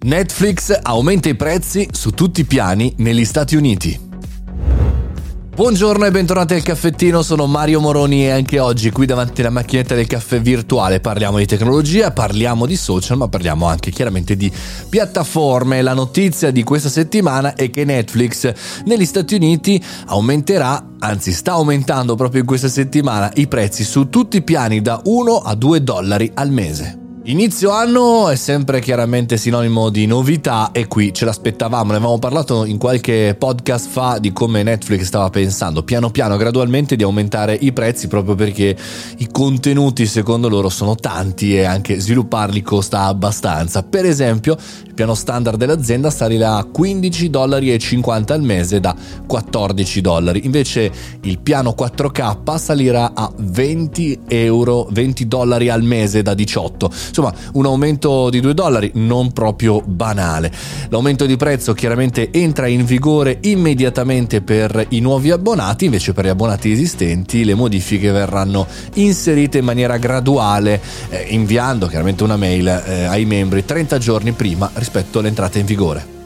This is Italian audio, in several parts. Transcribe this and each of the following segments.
Netflix aumenta i prezzi su tutti i piani negli Stati Uniti. Buongiorno e bentornati al caffettino, sono Mario Moroni e anche oggi qui davanti alla macchinetta del caffè virtuale parliamo di tecnologia, parliamo di social, ma parliamo anche chiaramente di piattaforme. La notizia di questa settimana è che Netflix negli Stati Uniti aumenterà, anzi sta aumentando proprio in questa settimana, i prezzi su tutti i piani da 1 a 2 dollari al mese. Inizio anno è sempre chiaramente sinonimo di novità e qui ce l'aspettavamo, ne avevamo parlato in qualche podcast fa di come Netflix stava pensando piano piano, gradualmente di aumentare i prezzi proprio perché i contenuti secondo loro sono tanti e anche svilupparli costa abbastanza. Per esempio il piano standard dell'azienda salirà a 15,50 dollari al mese da 14 dollari, invece il piano 4K salirà a 20 euro, 20 dollari al mese da 18 insomma un aumento di 2 dollari non proprio banale. L'aumento di prezzo chiaramente entra in vigore immediatamente per i nuovi abbonati, invece per gli abbonati esistenti le modifiche verranno inserite in maniera graduale, eh, inviando chiaramente una mail eh, ai membri 30 giorni prima rispetto all'entrata in vigore.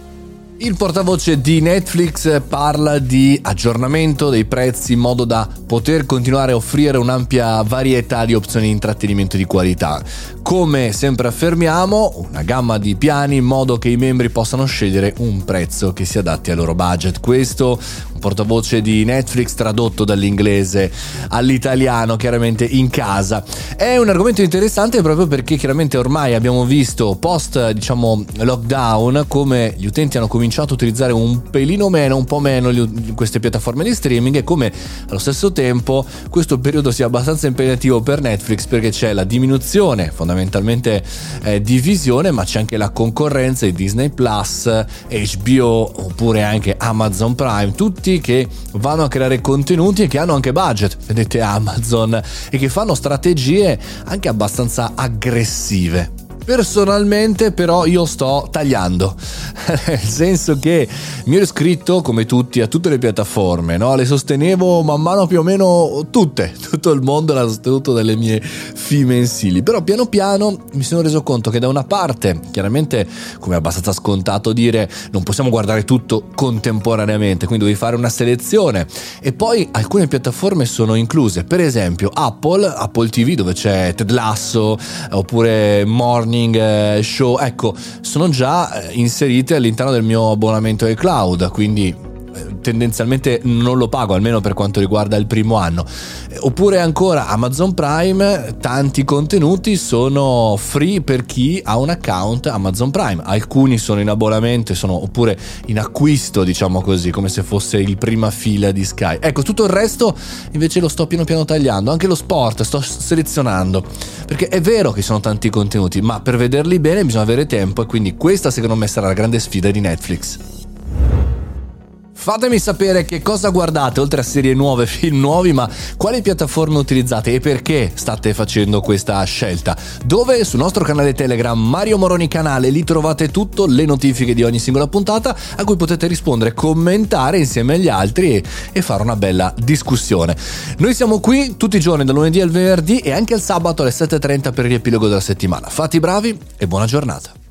Il portavoce di Netflix parla di aggiornamento dei prezzi in modo da poter continuare a offrire un'ampia varietà di opzioni di intrattenimento di qualità. Come sempre affermiamo, una gamma di piani in modo che i membri possano scegliere un prezzo che si adatti al loro budget. Questo portavoce di Netflix tradotto dall'inglese all'italiano, chiaramente in casa. È un argomento interessante proprio perché chiaramente ormai abbiamo visto post diciamo lockdown come gli utenti hanno cominciato a utilizzare un pelino meno, un po' meno queste piattaforme di streaming e come allo stesso tempo questo periodo sia abbastanza impegnativo per Netflix perché c'è la diminuzione fondamentalmente eh, di visione ma c'è anche la concorrenza di Disney Plus, HBO oppure anche Amazon Prime, tutti che vanno a creare contenuti e che hanno anche budget, vedete Amazon, e che fanno strategie anche abbastanza aggressive. Personalmente però io sto tagliando, nel senso che mi ero iscritto come tutti a tutte le piattaforme, no? le sostenevo man mano più o meno tutte, tutto il mondo l'ha sostenuto dalle mie fee mensili, però piano piano mi sono reso conto che da una parte, chiaramente come è abbastanza scontato dire, non possiamo guardare tutto contemporaneamente, quindi devi fare una selezione. E poi alcune piattaforme sono incluse, per esempio Apple, Apple TV dove c'è Ted Lasso oppure Morning eh, show, ecco, sono già eh, inserite all'interno del mio abbonamento ai cloud, quindi tendenzialmente non lo pago, almeno per quanto riguarda il primo anno. Oppure ancora Amazon Prime, tanti contenuti sono free per chi ha un account Amazon Prime. Alcuni sono in abbonamento, sono oppure in acquisto, diciamo così, come se fosse il prima fila di Sky. Ecco, tutto il resto invece lo sto piano piano tagliando, anche lo sport sto selezionando, perché è vero che sono tanti contenuti, ma per vederli bene bisogna avere tempo e quindi questa secondo me sarà la grande sfida di Netflix. Fatemi sapere che cosa guardate oltre a serie nuove, film nuovi, ma quali piattaforme utilizzate e perché state facendo questa scelta. Dove? Sul nostro canale Telegram Mario Moroni Canale, lì trovate tutto, le notifiche di ogni singola puntata a cui potete rispondere, commentare insieme agli altri e, e fare una bella discussione. Noi siamo qui tutti i giorni dal lunedì al venerdì e anche il sabato alle 7.30 per il riepilogo della settimana. Fatti bravi e buona giornata.